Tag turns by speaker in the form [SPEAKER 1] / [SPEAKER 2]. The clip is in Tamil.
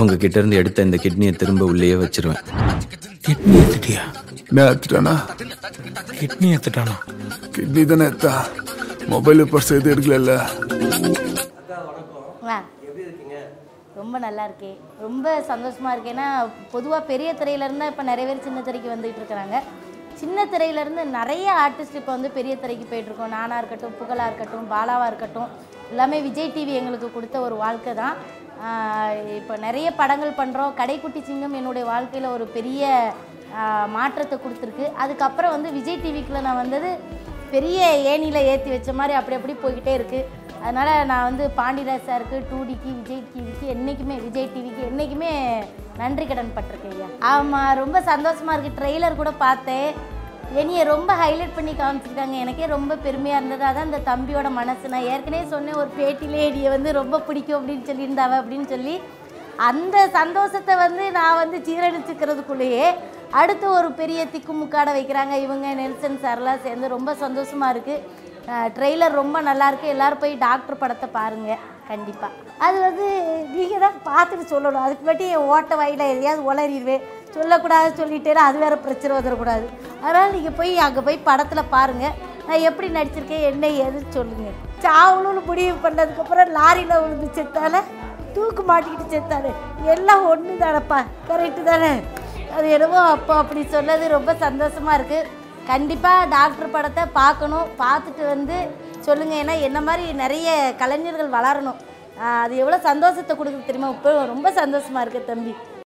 [SPEAKER 1] உங்ககிட்ட இருந்து எடுத்த இந்த கிட்னியை திரும்ப உள்ளேயே வச்சிருவேன்.
[SPEAKER 2] கிட்னி எடுத்துட்டியா?
[SPEAKER 3] நான் எடுத்துட்டானா?
[SPEAKER 2] கிட்னி எடுத்துட்டானா?
[SPEAKER 3] கிட்னி தானே எடுத்தா? மொபைல் பர்ஸ் எதுவும் எடுக்கல
[SPEAKER 4] ரொம்ப நல்லா இருக்கேன் ரொம்ப சந்தோஷமா இருக்கேன் ஏன்னா பொதுவாக பெரிய திரையிலேருந்து இப்போ நிறைய பேர் சின்ன திரைக்கு வந்துட்டு இருக்கிறாங்க. சின்ன திரையிலேருந்து நிறைய ஆர்டிஸ்ட் இப்போ வந்து பெரிய திரைக்கு போயிட்டுருக்கோம். நானாக இருக்கட்டும் புகழாக இருக்கட்டும் பாலாவாக இருக்கட்டும் எல்லாமே விஜய் டிவி எங்களுக்கு கொடுத்த ஒரு வாழ்க்கை தான். இப்போ நிறைய படங்கள் பண்ணுறோம் கடைக்குட்டி சிங்கம் என்னுடைய வாழ்க்கையில் ஒரு பெரிய மாற்றத்தை கொடுத்துருக்கு. அதுக்கப்புறம் வந்து விஜய் டிவிக்குள்ளே நான் வந்தது பெரிய ஏணியில் ஏற்றி வச்ச மாதிரி அப்படி அப்படி போய்கிட்டே இருக்குது அதனால் நான் வந்து பாண்டியராஜ் சாருக்கு டூடிக்கு விஜய் டிவிக்கு என்றைக்குமே விஜய் டிவிக்கு என்றைக்குமே நன்றி கடன் பட்டிருக்கேன் ஐயா. ஆமாம் ரொம்ப சந்தோஷமாக இருக்குது ட்ரெய்லர் கூட பார்த்தேன். என்னையை ரொம்ப ஹைலைட் பண்ணி காமிச்சிருக்காங்க எனக்கே ரொம்ப பெருமையாக இருந்தது. அதான் அந்த தம்பியோட மனசு. நான் ஏற்கனவே சொன்னேன் ஒரு பேட்டிலே என்னையை வந்து ரொம்ப பிடிக்கும் அப்படின்னு சொல்லியிருந்தாவ அப்படின்னு சொல்லி அந்த சந்தோஷத்தை வந்து நான் வந்து ஜீரணிச்சுக்கிறதுக்குள்ளேயே அடுத்து ஒரு பெரிய திக்குமுக்காட வைக்கிறாங்க இவங்க நெல்சன் சார்லாம் சேர்ந்து. ரொம்ப சந்தோஷமாக இருக்குது ட்ரெய்லர் ரொம்ப நல்லாயிருக்கு எல்லோரும் போய் டாக்டர் படத்தை பாருங்கள் கண்டிப்பாக அது வந்து நீங்கள் தான் பார்த்துட்டு சொல்லணும். அதுக்கு மட்டும் என் ஓட்ட வாயில எதையாவது உளறிடுவேன் சொல்லக்கூடாது சொல்லிட்டேன்னா அது வேறு பிரச்சனை வந்துடக்கூடாது. அதனால் நீங்கள் போய் அங்கே போய் படத்தில் பாருங்கள் நான் எப்படி நடிச்சிருக்கேன் என்ன ஏதுன்னு சொல்லுங்கள் சாவணும்னு முடிவு பண்ணதுக்கப்புறம் லாரியில் விழுந்து செத்தால தூக்கு மாட்டிக்கிட்டு செத்தாரு எல்லாம் ஒன்று தானப்பா கரெக்டு தானே? அது என்னவோ அப்போ அப்படி சொன்னது ரொம்ப சந்தோஷமாக இருக்குது கண்டிப்பாக டாக்டர் படத்தை பார்க்கணும். பார்த்துட்டு வந்து சொல்லுங்கள் ஏன்னா என்ன மாதிரி நிறைய கலைஞர்கள் வளரணும். அது எவ்வளோ சந்தோஷத்தை கொடுக்குது தெரியுமா? இப்போ ரொம்ப சந்தோஷமாக இருக்குது தம்பி.